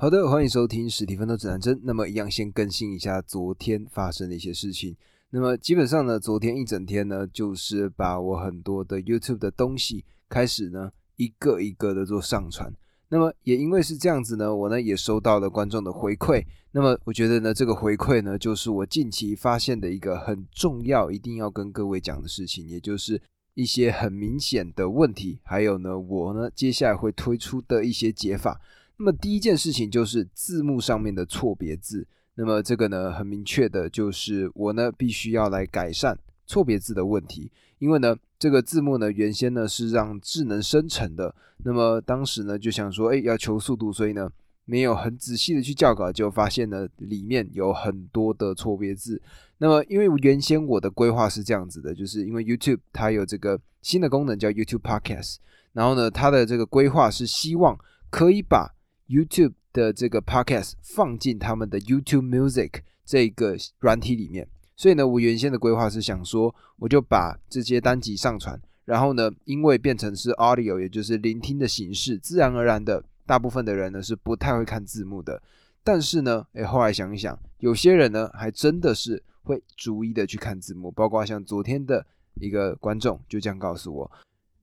好的，欢迎收听史蒂芬的指南针。那么，一样先更新一下昨天发生的一些事情。那么，基本上呢，昨天一整天呢，就是把我很多的 YouTube 的东西开始呢，一个一个的做上传。那么，也因为是这样子呢，我呢也收到了观众的回馈。那么，我觉得呢，这个回馈呢，就是我近期发现的一个很重要、一定要跟各位讲的事情，也就是一些很明显的问题，还有呢，我呢接下来会推出的一些解法。那么第一件事情就是字幕上面的错别字。那么这个呢，很明确的就是我呢必须要来改善错别字的问题。因为呢，这个字幕呢原先呢是让智能生成的。那么当时呢就想说，哎，要求速度，所以呢没有很仔细的去校稿，就发现呢里面有很多的错别字。那么因为原先我的规划是这样子的，就是因为 YouTube 它有这个新的功能叫 YouTube Podcast，然后呢它的这个规划是希望可以把 YouTube 的这个 Podcast 放进他们的 YouTube Music 这个软体里面，所以呢，我原先的规划是想说，我就把这些单集上传，然后呢，因为变成是 Audio，也就是聆听的形式，自然而然的，大部分的人呢是不太会看字幕的。但是呢，诶，后来想一想，有些人呢还真的是会逐一的去看字幕，包括像昨天的一个观众就这样告诉我。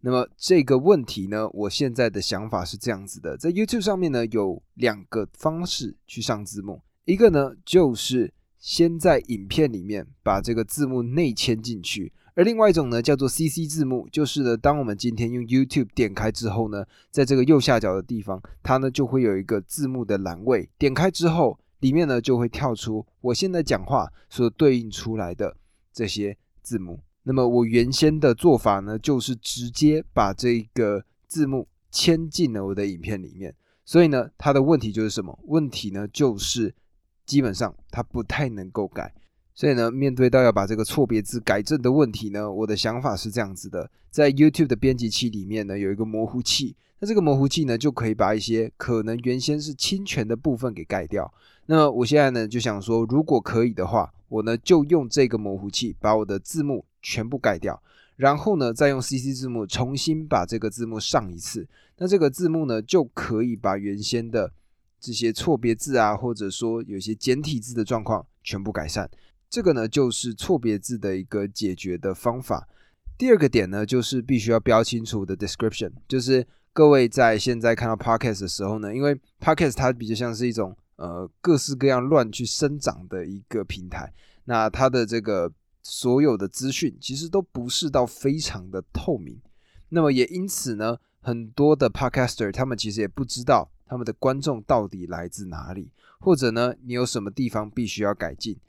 那么这个问题呢，我现在的想法是这样子的，在 YouTube 上面呢有两个方式去上字幕，一个呢就是先在影片里面把这个字幕内嵌进去，而另外一种呢叫做 CC 字幕，就是呢当我们今天用 YouTube 点开之后呢，在这个右下角的地方，它呢就会有一个字幕的栏位，点开之后，里面呢就会跳出我现在讲话所对应出来的这些字幕。那么我原先的做法呢，就是直接把这个字幕嵌进了我的影片里面。所以呢，它的问题就是什么？问题呢，就是基本上它不太能够改。所以呢，面对到要把这个错别字改正的问题呢，我的想法是这样子的：在 YouTube 的编辑器里面呢，有一个模糊器。那这个模糊器呢，就可以把一些可能原先是侵权的部分给盖掉。那么我现在呢，就想说，如果可以的话，我呢就用这个模糊器把我的字幕。全部盖掉，然后呢，再用 CC 字幕重新把这个字幕上一次，那这个字幕呢，就可以把原先的这些错别字啊，或者说有些简体字的状况全部改善。这个呢，就是错别字的一个解决的方法。第二个点呢，就是必须要标清楚的 description，就是各位在现在看到 podcast 的时候呢，因为 podcast 它比较像是一种呃各式各样乱去生长的一个平台，那它的这个。所有的资讯其实都不是到非常的透明，那么也因此呢，很多的 podcaster 他们其实也不知道他们的观众到底来自哪里，或者呢，你有什么地方必须要改进。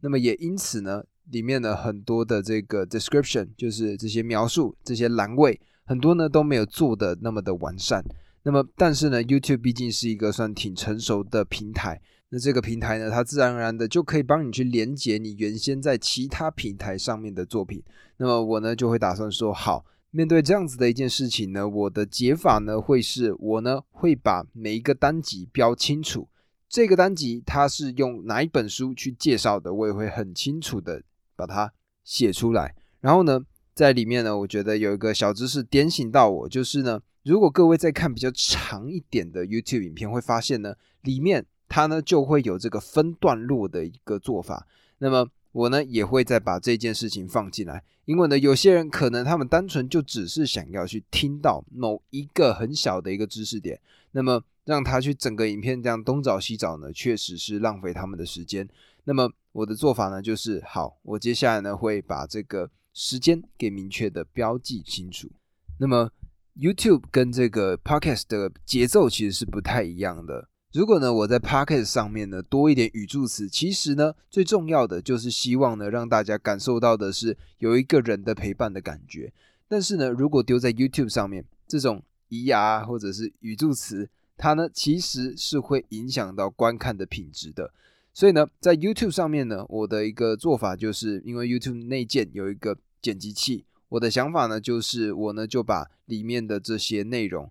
那么也因此呢，里面的很多的这个 description 就是这些描述、这些栏位，很多呢都没有做的那么的完善。那么但是呢，YouTube 毕竟是一个算挺成熟的平台。那这个平台呢，它自然而然的就可以帮你去连接你原先在其他平台上面的作品。那么我呢就会打算说，好，面对这样子的一件事情呢，我的解法呢会是我呢会把每一个单集标清楚，这个单集它是用哪一本书去介绍的，我也会很清楚的把它写出来。然后呢，在里面呢，我觉得有一个小知识点醒到我，就是呢，如果各位在看比较长一点的 YouTube 影片，会发现呢，里面。它呢就会有这个分段落的一个做法，那么我呢也会再把这件事情放进来，因为呢有些人可能他们单纯就只是想要去听到某一个很小的一个知识点，那么让他去整个影片这样东找西找呢，确实是浪费他们的时间。那么我的做法呢就是好，我接下来呢会把这个时间给明确的标记清楚。那么 YouTube 跟这个 Podcast 的节奏其实是不太一样的。如果呢，我在 p o c k e t 上面呢多一点语助词，其实呢最重要的就是希望呢让大家感受到的是有一个人的陪伴的感觉。但是呢，如果丢在 YouTube 上面，这种咿呀或者是语助词，它呢其实是会影响到观看的品质的。所以呢，在 YouTube 上面呢，我的一个做法就是因为 YouTube 内建有一个剪辑器，我的想法呢就是我呢就把里面的这些内容。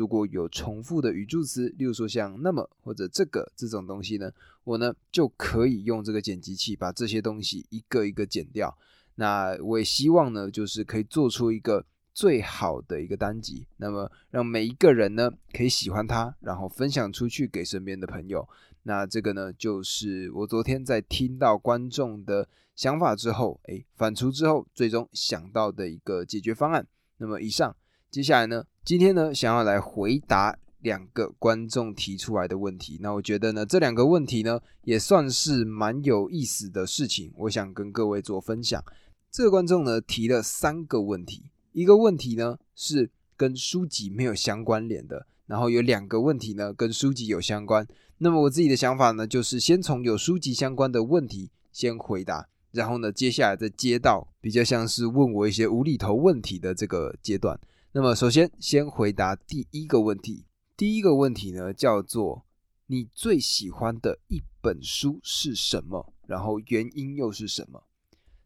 如果有重复的语助词，例如说像那么或者这个这种东西呢，我呢就可以用这个剪辑器把这些东西一个一个剪掉。那我也希望呢，就是可以做出一个最好的一个单集，那么让每一个人呢可以喜欢它，然后分享出去给身边的朋友。那这个呢，就是我昨天在听到观众的想法之后，哎，反刍之后，最终想到的一个解决方案。那么以上，接下来呢，今天呢，想要来回答两个观众提出来的问题。那我觉得呢，这两个问题呢，也算是蛮有意思的事情，我想跟各位做分享。这个观众呢提了三个问题，一个问题呢是跟书籍没有相关联的，然后有两个问题呢跟书籍有相关。那么我自己的想法呢，就是先从有书籍相关的问题先回答，然后呢接下来再接到比较像是问我一些无厘头问题的这个阶段。那么首先先回答第一个问题，第一个问题呢叫做你最喜欢的一本书是什么？然后原因又是什么？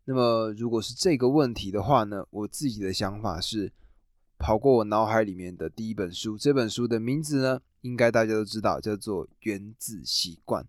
那么，如果是这个问题的话呢，我自己的想法是，跑过我脑海里面的第一本书，这本书的名字呢，应该大家都知道，叫做《原子习惯》。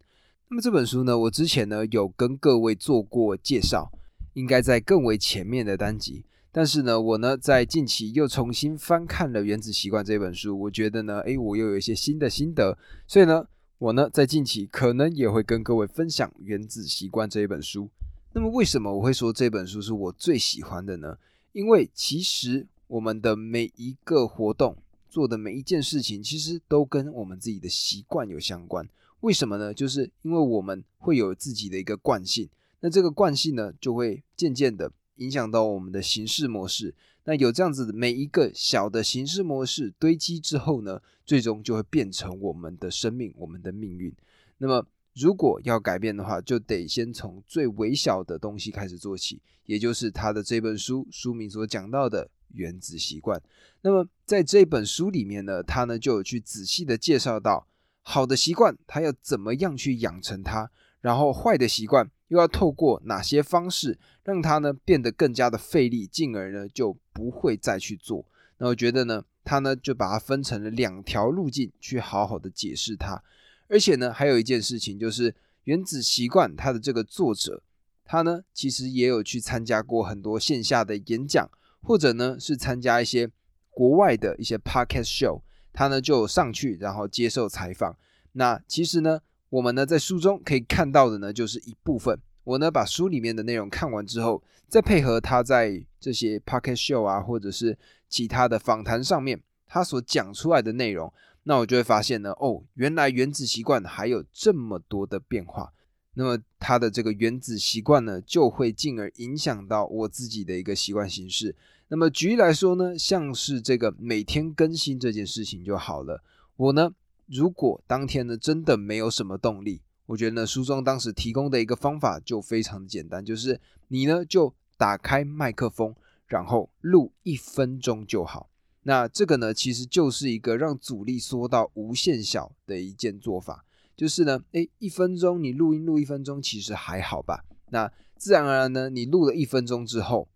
那么这本书呢，我之前呢有跟各位做过介绍，应该在更为前面的单集。但是呢，我呢在近期又重新翻看了《原子习惯》这本书，我觉得呢，诶，我又有一些新的心得，所以呢，我呢在近期可能也会跟各位分享《原子习惯》这一本书。那么为什么我会说这本书是我最喜欢的呢？因为其实我们的每一个活动做的每一件事情，其实都跟我们自己的习惯有相关。为什么呢？就是因为我们会有自己的一个惯性，那这个惯性呢，就会渐渐的影响到我们的行事模式。那有这样子的每一个小的行事模式堆积之后呢，最终就会变成我们的生命，我们的命运。那么。如果要改变的话，就得先从最微小的东西开始做起，也就是他的这本书书名所讲到的原子习惯。那么在这本书里面呢，他呢就有去仔细的介绍到好的习惯，他要怎么样去养成它，然后坏的习惯又要透过哪些方式让它呢变得更加的费力，进而呢就不会再去做。那我觉得呢，他呢就把它分成了两条路径去好好的解释它。而且呢，还有一件事情，就是《原子习惯》它的这个作者，他呢其实也有去参加过很多线下的演讲，或者呢是参加一些国外的一些 podcast show，他呢就上去然后接受采访。那其实呢，我们呢在书中可以看到的呢，就是一部分。我呢把书里面的内容看完之后，再配合他在这些 pocket show 啊，或者是其他的访谈上面，他所讲出来的内容。那我就会发现呢，哦，原来原子习惯还有这么多的变化。那么它的这个原子习惯呢，就会进而影响到我自己的一个习惯形式。那么举例来说呢，像是这个每天更新这件事情就好了。我呢，如果当天呢真的没有什么动力，我觉得呢书中当时提供的一个方法就非常的简单，就是你呢就打开麦克风，然后录一分钟就好。那这个呢，其实就是一个让阻力缩到无限小的一件做法，就是呢，诶，一分钟你录音录一分钟，其实还好吧。那自然而然呢，你录了一分钟之后，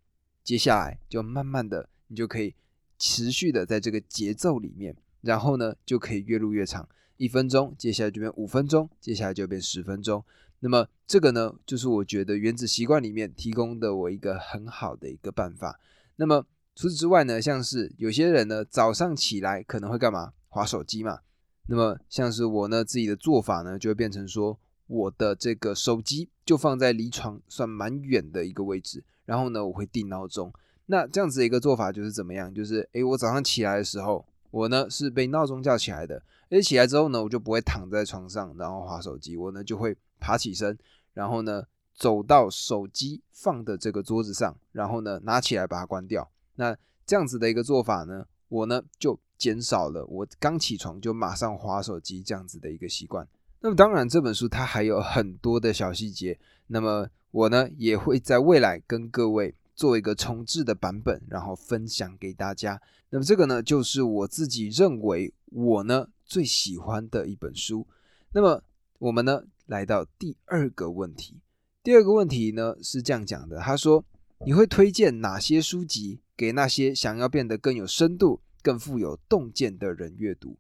接下来就慢慢的，你就可以持续的在这个节奏里面，然后呢，就可以越录越长，一分钟，接下来就变五分钟，接下来就变十分钟。那么这个呢，就是我觉得原子习惯里面提供的我一个很好的一个办法。那么。除此之外呢，像是有些人呢，早上起来可能会干嘛？划手机嘛。那么像是我呢，自己的做法呢，就会变成说，我的这个手机就放在离床算蛮远的一个位置，然后呢，我会定闹钟。那这样子的一个做法就是怎么样？就是诶，我早上起来的时候，我呢是被闹钟叫起来的，而起来之后呢，我就不会躺在床上然后划手机，我呢就会爬起身，然后呢走到手机放的这个桌子上，然后呢拿起来把它关掉。那这样子的一个做法呢，我呢就减少了我刚起床就马上划手机这样子的一个习惯。那么当然这本书它还有很多的小细节，那么我呢也会在未来跟各位做一个重置的版本，然后分享给大家。那么这个呢就是我自己认为我呢最喜欢的一本书。那么我们呢来到第二个问题，第二个问题呢是这样讲的，他说你会推荐哪些书籍？给那些想要变得更有深度、更富有洞见的人阅读。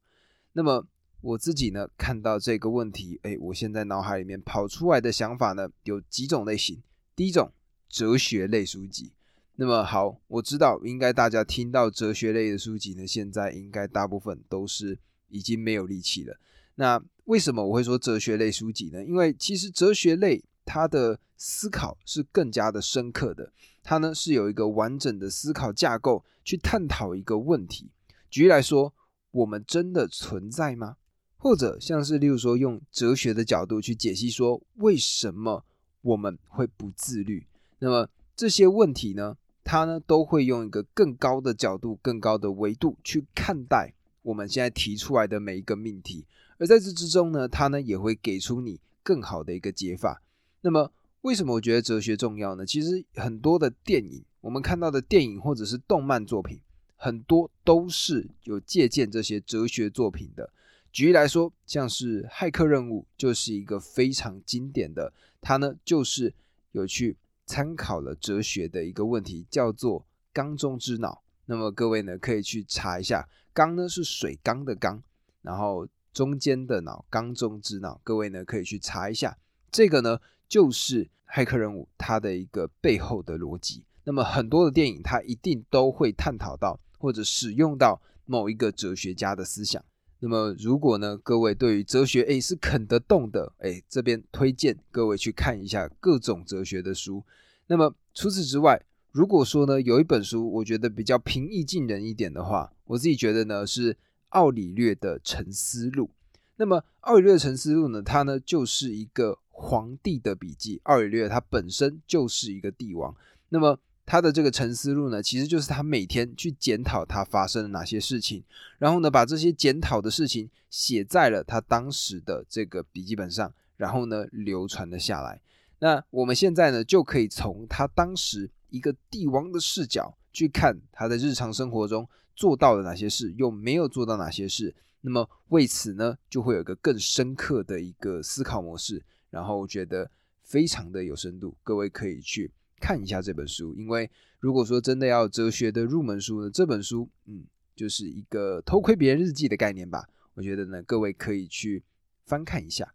那么我自己呢，看到这个问题，哎，我现在脑海里面跑出来的想法呢，有几种类型。第一种，哲学类书籍。那么好，我知道应该大家听到哲学类的书籍呢，现在应该大部分都是已经没有力气了。那为什么我会说哲学类书籍呢？因为其实哲学类它的思考是更加的深刻的，它呢是有一个完整的思考架构去探讨一个问题。举例来说，我们真的存在吗？或者像是例如说用哲学的角度去解析说，为什么我们会不自律？那么这些问题呢？他呢都会用一个更高的角度、更高的维度去看待我们现在提出来的每一个命题，而在这之中呢，他呢也会给出你更好的一个解法。那么，为什么我觉得哲学重要呢？其实很多的电影，我们看到的电影或者是动漫作品，很多都是有借鉴这些哲学作品的。举例来说，像是《骇客任务》就是一个非常经典的，它呢就是有去。参考了哲学的一个问题，叫做“缸中之脑”。那么各位呢，可以去查一下，“缸”呢是水缸的“缸”，然后中间的“脑”，缸中之脑。各位呢，可以去查一下，这个呢就是骇客任务它的一个背后的逻辑。那么很多的电影，它一定都会探讨到或者使用到某一个哲学家的思想。那么，如果呢，各位对于哲学诶是啃得动的，诶，这边推荐各位去看一下各种哲学的书。那么除此之外，如果说呢，有一本书我觉得比较平易近人一点的话，我自己觉得呢是奥里略的《沉思录》。那么奥里略的《沉思录》呢，它呢就是一个皇帝的笔记。奥里略他本身就是一个帝王。那么他的这个沉思录呢，其实就是他每天去检讨他发生了哪些事情，然后呢，把这些检讨的事情写在了他当时的这个笔记本上，然后呢，流传了下来。那我们现在呢，就可以从他当时一个帝王的视角去看他在日常生活中做到了哪些事，又没有做到哪些事。那么为此呢，就会有一个更深刻的一个思考模式，然后觉得非常的有深度。各位可以去。看一下这本书，因为如果说真的要哲学的入门书呢，这本书，嗯，就是一个偷窥别人日记的概念吧。我觉得呢，各位可以去翻看一下。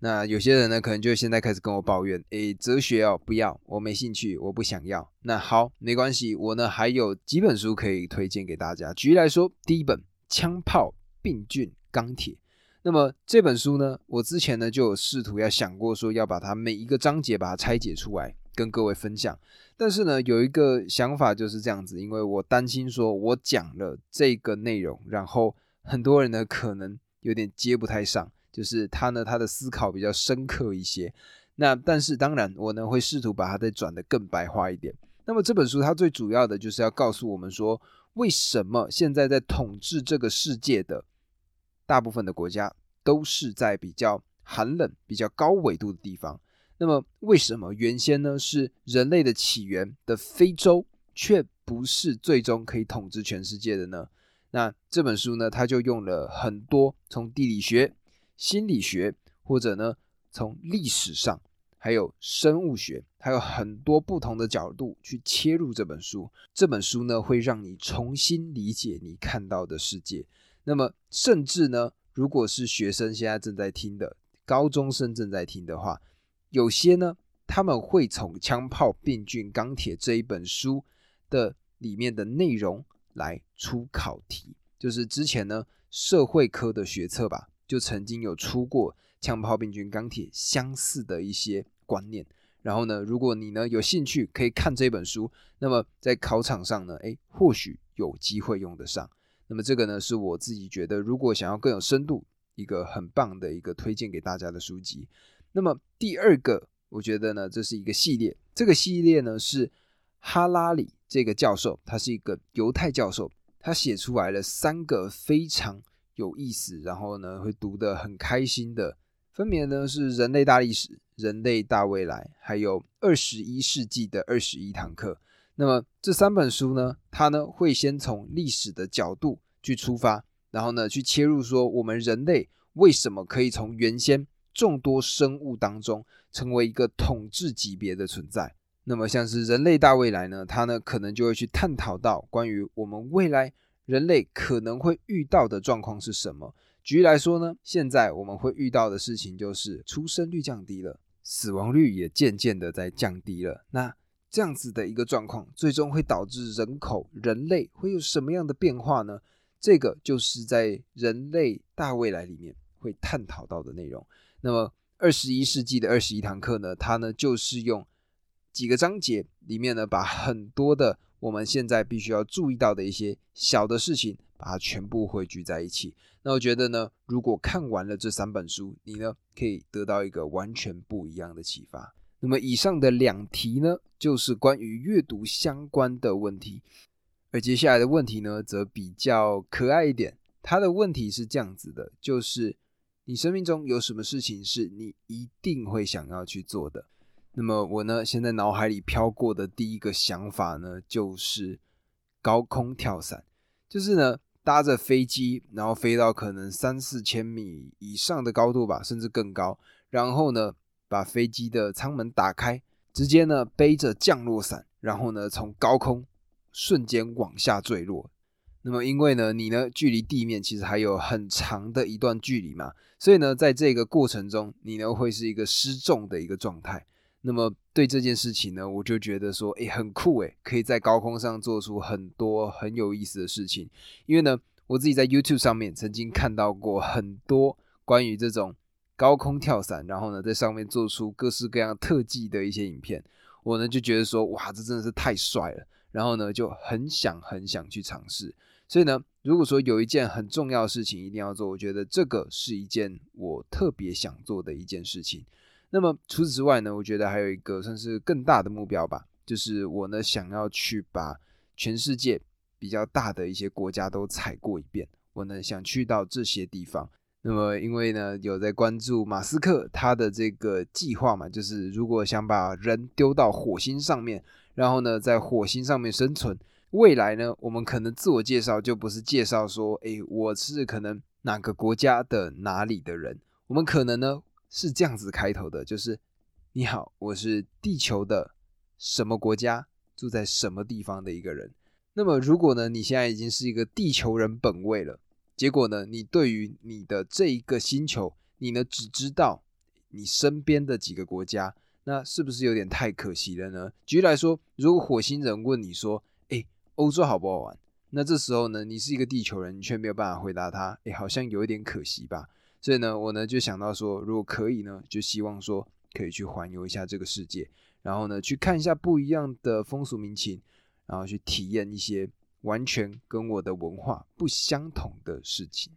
那有些人呢，可能就现在开始跟我抱怨，诶，哲学哦，不要，我没兴趣，我不想要。那好，没关系，我呢还有几本书可以推荐给大家。举例来说，第一本《枪炮、病菌、钢铁》。那么这本书呢，我之前呢就有试图要想过说要把它每一个章节把它拆解出来。跟各位分享，但是呢，有一个想法就是这样子，因为我担心说，我讲了这个内容，然后很多人呢可能有点接不太上，就是他呢他的思考比较深刻一些。那但是当然，我呢会试图把它再转的更白话一点。那么这本书它最主要的就是要告诉我们说，为什么现在在统治这个世界的大部分的国家都是在比较寒冷、比较高纬度的地方。那么，为什么原先呢是人类的起源的非洲，却不是最终可以统治全世界的呢？那这本书呢，它就用了很多从地理学、心理学，或者呢从历史上，还有生物学，还有很多不同的角度去切入这本书。这本书呢，会让你重新理解你看到的世界。那么，甚至呢，如果是学生现在正在听的，高中生正在听的话。有些呢，他们会从《枪炮、病菌、钢铁》这一本书的里面的内容来出考题，就是之前呢社会科的学测吧，就曾经有出过《枪炮、病菌、钢铁》相似的一些观念。然后呢，如果你呢有兴趣，可以看这本书，那么在考场上呢，哎，或许有机会用得上。那么这个呢，是我自己觉得，如果想要更有深度，一个很棒的一个推荐给大家的书籍。那么第二个，我觉得呢，这是一个系列。这个系列呢是哈拉里这个教授，他是一个犹太教授，他写出来了三个非常有意思，然后呢会读得很开心的，分别呢是人类大历史、人类大未来，还有二十一世纪的二十一堂课。那么这三本书呢，他呢会先从历史的角度去出发，然后呢去切入说我们人类为什么可以从原先。众多生物当中，成为一个统治级别的存在。那么，像是人类大未来呢？它呢，可能就会去探讨到关于我们未来人类可能会遇到的状况是什么。举例来说呢，现在我们会遇到的事情就是出生率降低了，死亡率也渐渐的在降低了。那这样子的一个状况，最终会导致人口人类会有什么样的变化呢？这个就是在人类大未来里面会探讨到的内容。那么二十一世纪的二十一堂课呢，它呢就是用几个章节里面呢，把很多的我们现在必须要注意到的一些小的事情，把它全部汇聚在一起。那我觉得呢，如果看完了这三本书，你呢可以得到一个完全不一样的启发。那么以上的两题呢，就是关于阅读相关的问题，而接下来的问题呢，则比较可爱一点。他的问题是这样子的，就是你生命中有什么事情是你一定会想要去做的？那么我呢，现在脑海里飘过的第一个想法呢，就是高空跳伞，就是呢搭着飞机，然后飞到可能三四千米以上的高度吧，甚至更高，然后呢。把飞机的舱门打开，直接呢背着降落伞，然后呢从高空瞬间往下坠落。那么因为呢你呢距离地面其实还有很长的一段距离嘛，所以呢在这个过程中你呢会是一个失重的一个状态。那么对这件事情呢，我就觉得说，哎，很酷哎，可以在高空上做出很多很有意思的事情。因为呢我自己在 YouTube 上面曾经看到过很多关于这种。高空跳伞，然后呢，在上面做出各式各样特技的一些影片，我呢就觉得说，哇，这真的是太帅了，然后呢就很想很想去尝试。所以呢，如果说有一件很重要的事情一定要做，我觉得这个是一件我特别想做的一件事情。那么除此之外呢，我觉得还有一个算是更大的目标吧，就是我呢想要去把全世界比较大的一些国家都踩过一遍，我呢想去到这些地方。那么，因为呢，有在关注马斯克他的这个计划嘛，就是如果想把人丢到火星上面，然后呢，在火星上面生存，未来呢，我们可能自我介绍就不是介绍说，哎，我是可能哪个国家的哪里的人，我们可能呢是这样子开头的，就是你好，我是地球的什么国家，住在什么地方的一个人。那么，如果呢，你现在已经是一个地球人本位了。结果呢？你对于你的这一个星球，你呢只知道你身边的几个国家，那是不是有点太可惜了呢？举例来说，如果火星人问你说：“，欧洲好不好玩？”那这时候呢，你是一个地球人，你却没有办法回答他：“哎，好像有一点可惜吧。”所以呢，我呢就想到说，如果可以呢，就希望说可以去环游一下这个世界，然后呢去看一下不一样的风俗民情，然后去体验一些。完全跟我的文化不相同的事情，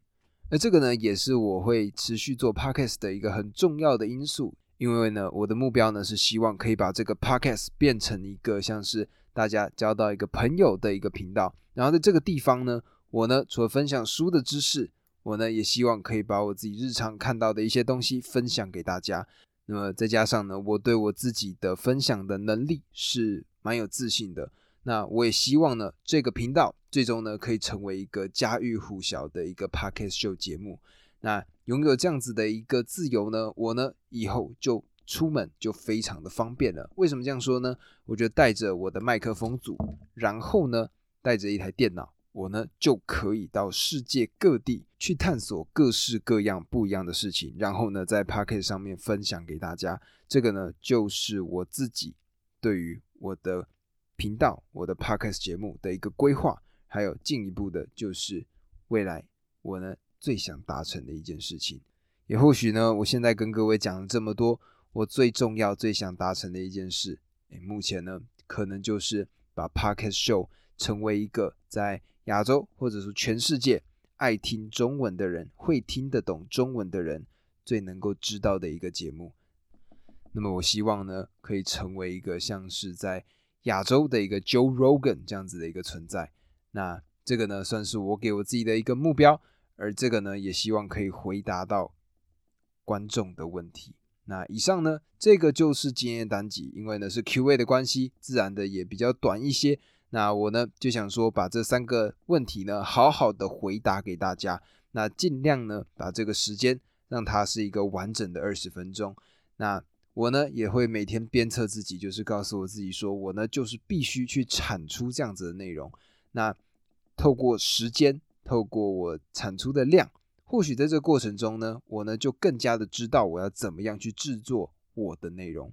而这个呢，也是我会持续做 podcast 的一个很重要的因素。因为呢，我的目标呢是希望可以把这个 podcast 变成一个像是大家交到一个朋友的一个频道。然后在这个地方呢，我呢除了分享书的知识，我呢也希望可以把我自己日常看到的一些东西分享给大家。那么再加上呢，我对我自己的分享的能力是蛮有自信的。那我也希望呢，这个频道最终呢可以成为一个家喻户晓的一个 podcast 秀节目。那拥有这样子的一个自由呢，我呢以后就出门就非常的方便了。为什么这样说呢？我就带着我的麦克风组，然后呢带着一台电脑，我呢就可以到世界各地去探索各式各样不一样的事情，然后呢在 podcast 上面分享给大家。这个呢就是我自己对于我的。频道我的 podcast 节目的一个规划，还有进一步的，就是未来我呢最想达成的一件事情，也或许呢，我现在跟各位讲了这么多，我最重要、最想达成的一件事，诶，目前呢，可能就是把 podcast show 成为一个在亚洲或者说全世界爱听中文的人、会听得懂中文的人最能够知道的一个节目。那么，我希望呢，可以成为一个像是在亚洲的一个 Joe Rogan 这样子的一个存在，那这个呢算是我给我自己的一个目标，而这个呢也希望可以回答到观众的问题。那以上呢这个就是今天单集，因为呢是 Q&A 的关系，自然的也比较短一些。那我呢就想说把这三个问题呢好好的回答给大家，那尽量呢把这个时间让它是一个完整的二十分钟。那我呢也会每天鞭策自己，就是告诉我自己说，我呢就是必须去产出这样子的内容。那透过时间，透过我产出的量，或许在这个过程中呢，我呢就更加的知道我要怎么样去制作我的内容。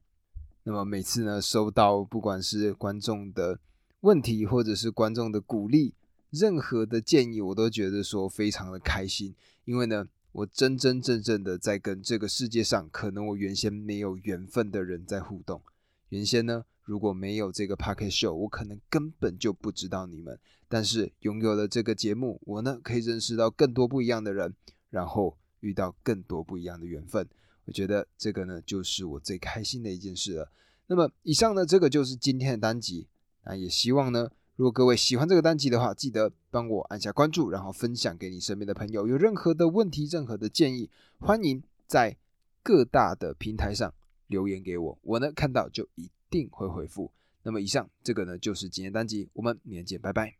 那么每次呢，收到不管是观众的问题，或者是观众的鼓励，任何的建议，我都觉得说非常的开心，因为呢，我真真正正的在跟这个世界上可能我原先没有缘分的人在互动。原先呢，如果没有这个 Pocket Show，我可能根本就不知道你们。但是拥有了这个节目，我呢可以认识到更多不一样的人，然后遇到更多不一样的缘分。我觉得这个呢，就是我最开心的一件事了。那么以上呢，这个就是今天的单集。那也希望呢，如果各位喜欢这个单集的话，记得帮我按下关注，然后分享给你身边的朋友。有任何的问题、任何的建议，欢迎在各大的平台上留言给我，我呢看到就一定会回复。那么以上这个呢，就是今天单集，我们明天见，拜拜。